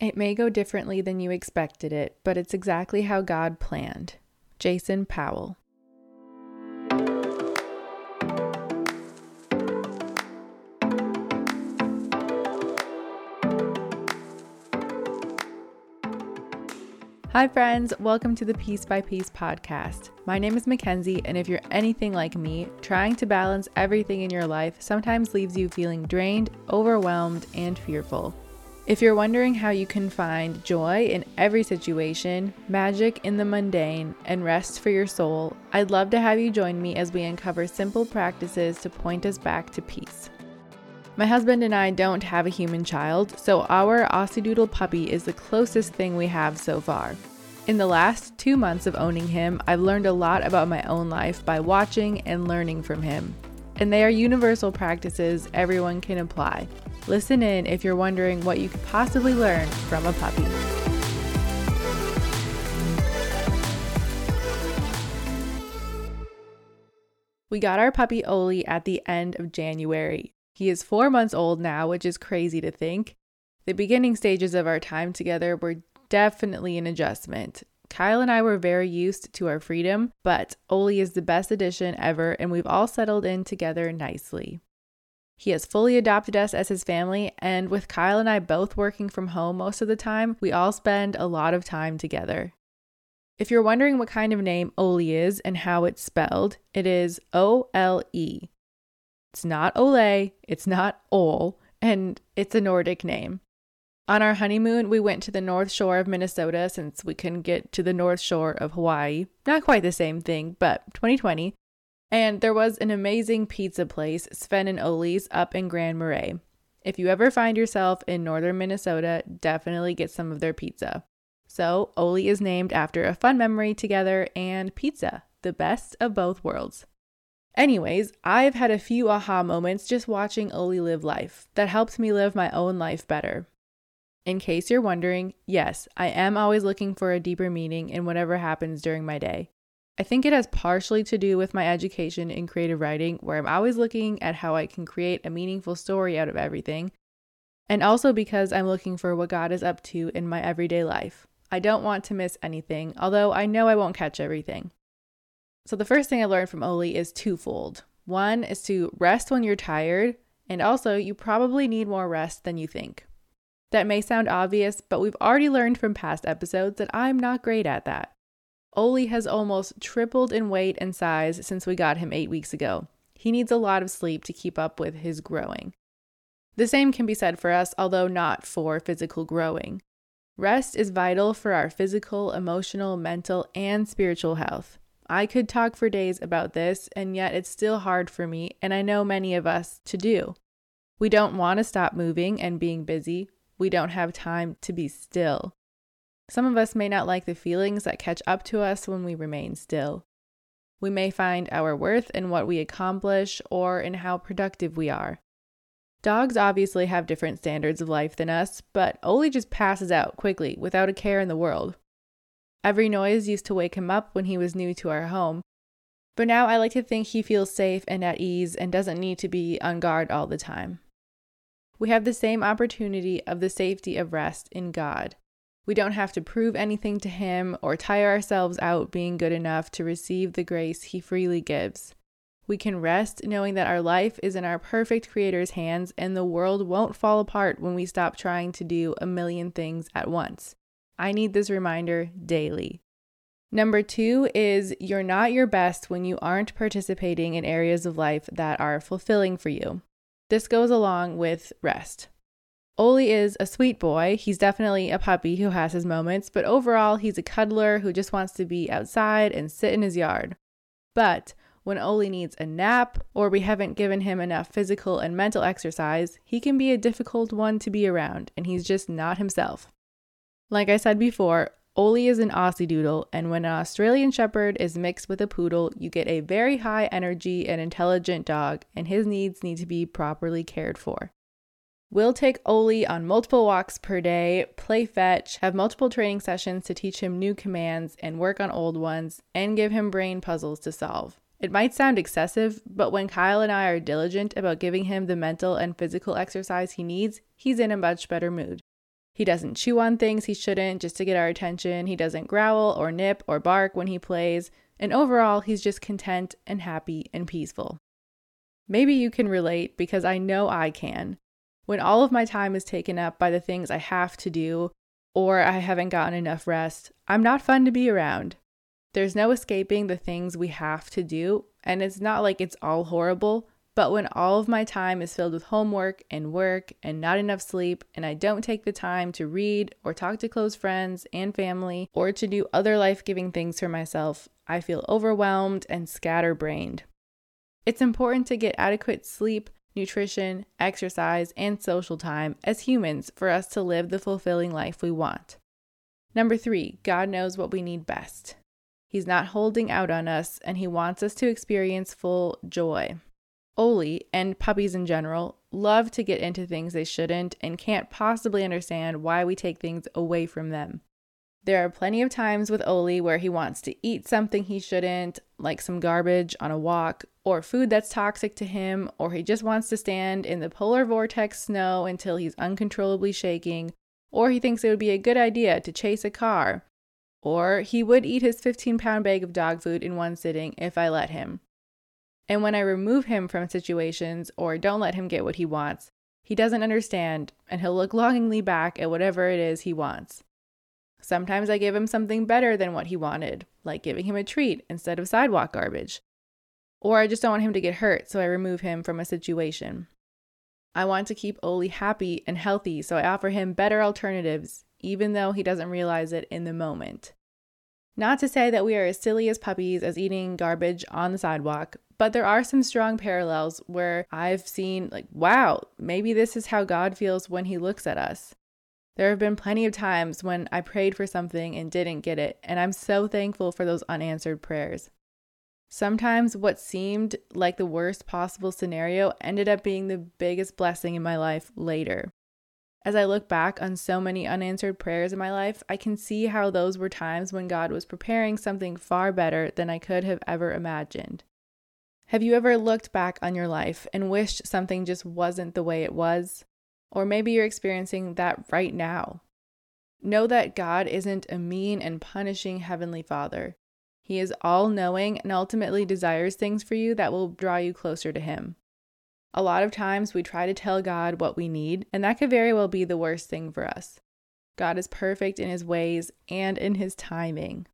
It may go differently than you expected it, but it's exactly how God planned. Jason Powell. Hi, friends. Welcome to the Piece by Piece podcast. My name is Mackenzie, and if you're anything like me, trying to balance everything in your life sometimes leaves you feeling drained, overwhelmed, and fearful. If you're wondering how you can find joy in every situation, magic in the mundane, and rest for your soul, I'd love to have you join me as we uncover simple practices to point us back to peace. My husband and I don't have a human child, so our Aussiedoodle puppy is the closest thing we have so far. In the last two months of owning him, I've learned a lot about my own life by watching and learning from him. And they are universal practices everyone can apply. Listen in if you're wondering what you could possibly learn from a puppy. We got our puppy Ole at the end of January. He is four months old now, which is crazy to think. The beginning stages of our time together were definitely an adjustment. Kyle and I were very used to our freedom, but Ole is the best addition ever, and we've all settled in together nicely. He has fully adopted us as his family, and with Kyle and I both working from home most of the time, we all spend a lot of time together. If you're wondering what kind of name Ole is and how it's spelled, it is O L E. It's not Ole, it's not Ol, and it's a Nordic name. On our honeymoon, we went to the north shore of Minnesota since we couldn't get to the north shore of Hawaii. Not quite the same thing, but 2020. And there was an amazing pizza place, Sven and Ole's, up in Grand Marais. If you ever find yourself in northern Minnesota, definitely get some of their pizza. So, Ole is named after a fun memory together and pizza, the best of both worlds. Anyways, I've had a few aha moments just watching Ole live life that helps me live my own life better. In case you're wondering, yes, I am always looking for a deeper meaning in whatever happens during my day. I think it has partially to do with my education in creative writing, where I'm always looking at how I can create a meaningful story out of everything, and also because I'm looking for what God is up to in my everyday life. I don't want to miss anything, although I know I won't catch everything. So, the first thing I learned from Ole is twofold. One is to rest when you're tired, and also you probably need more rest than you think. That may sound obvious, but we've already learned from past episodes that I'm not great at that. Ole has almost tripled in weight and size since we got him eight weeks ago. He needs a lot of sleep to keep up with his growing. The same can be said for us, although not for physical growing. Rest is vital for our physical, emotional, mental, and spiritual health. I could talk for days about this, and yet it's still hard for me, and I know many of us, to do. We don't want to stop moving and being busy. We don't have time to be still. Some of us may not like the feelings that catch up to us when we remain still. We may find our worth in what we accomplish or in how productive we are. Dogs obviously have different standards of life than us, but Ole just passes out quickly without a care in the world. Every noise used to wake him up when he was new to our home. But now I like to think he feels safe and at ease and doesn't need to be on guard all the time. We have the same opportunity of the safety of rest in God. We don't have to prove anything to Him or tire ourselves out being good enough to receive the grace He freely gives. We can rest knowing that our life is in our perfect Creator's hands and the world won't fall apart when we stop trying to do a million things at once. I need this reminder daily. Number two is you're not your best when you aren't participating in areas of life that are fulfilling for you. This goes along with rest. Ole is a sweet boy. He's definitely a puppy who has his moments, but overall, he's a cuddler who just wants to be outside and sit in his yard. But when Ole needs a nap or we haven't given him enough physical and mental exercise, he can be a difficult one to be around and he's just not himself. Like I said before, Ole is an Aussiedoodle, and when an Australian Shepherd is mixed with a poodle, you get a very high energy and intelligent dog, and his needs need to be properly cared for. We'll take Ole on multiple walks per day, play fetch, have multiple training sessions to teach him new commands and work on old ones, and give him brain puzzles to solve. It might sound excessive, but when Kyle and I are diligent about giving him the mental and physical exercise he needs, he's in a much better mood. He doesn't chew on things he shouldn't just to get our attention. He doesn't growl or nip or bark when he plays. And overall, he's just content and happy and peaceful. Maybe you can relate because I know I can. When all of my time is taken up by the things I have to do, or I haven't gotten enough rest, I'm not fun to be around. There's no escaping the things we have to do, and it's not like it's all horrible, but when all of my time is filled with homework and work and not enough sleep, and I don't take the time to read or talk to close friends and family or to do other life giving things for myself, I feel overwhelmed and scatterbrained. It's important to get adequate sleep, nutrition, exercise, and social time as humans for us to live the fulfilling life we want. Number three, God knows what we need best. He's not holding out on us, and He wants us to experience full joy. Ole, and puppies in general, love to get into things they shouldn't and can't possibly understand why we take things away from them. There are plenty of times with Ole where he wants to eat something he shouldn't, like some garbage on a walk, or food that's toxic to him, or he just wants to stand in the polar vortex snow until he's uncontrollably shaking, or he thinks it would be a good idea to chase a car, or he would eat his 15 pound bag of dog food in one sitting if I let him. And when I remove him from situations or don't let him get what he wants, he doesn't understand and he'll look longingly back at whatever it is he wants. Sometimes I give him something better than what he wanted, like giving him a treat instead of sidewalk garbage. Or I just don't want him to get hurt, so I remove him from a situation. I want to keep Ole happy and healthy, so I offer him better alternatives, even though he doesn't realize it in the moment. Not to say that we are as silly as puppies as eating garbage on the sidewalk, but there are some strong parallels where I've seen, like, wow, maybe this is how God feels when he looks at us. There have been plenty of times when I prayed for something and didn't get it, and I'm so thankful for those unanswered prayers. Sometimes what seemed like the worst possible scenario ended up being the biggest blessing in my life later. As I look back on so many unanswered prayers in my life, I can see how those were times when God was preparing something far better than I could have ever imagined. Have you ever looked back on your life and wished something just wasn't the way it was? Or maybe you're experiencing that right now. Know that God isn't a mean and punishing Heavenly Father. He is all knowing and ultimately desires things for you that will draw you closer to Him. A lot of times we try to tell God what we need, and that could very well be the worst thing for us. God is perfect in His ways and in His timing.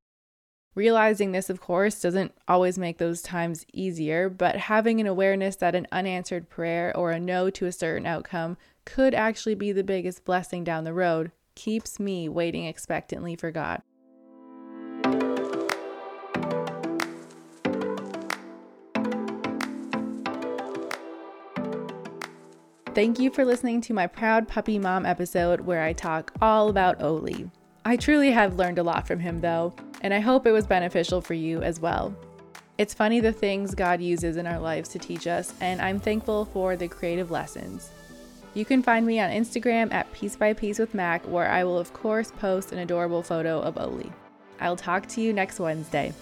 Realizing this, of course, doesn't always make those times easier, but having an awareness that an unanswered prayer or a no to a certain outcome could actually be the biggest blessing down the road keeps me waiting expectantly for God. Thank you for listening to my Proud Puppy Mom episode where I talk all about Ole. I truly have learned a lot from him, though, and I hope it was beneficial for you as well. It's funny the things God uses in our lives to teach us, and I'm thankful for the creative lessons. You can find me on Instagram at Piece by Piece with Mac, where I will, of course, post an adorable photo of Ole. I'll talk to you next Wednesday.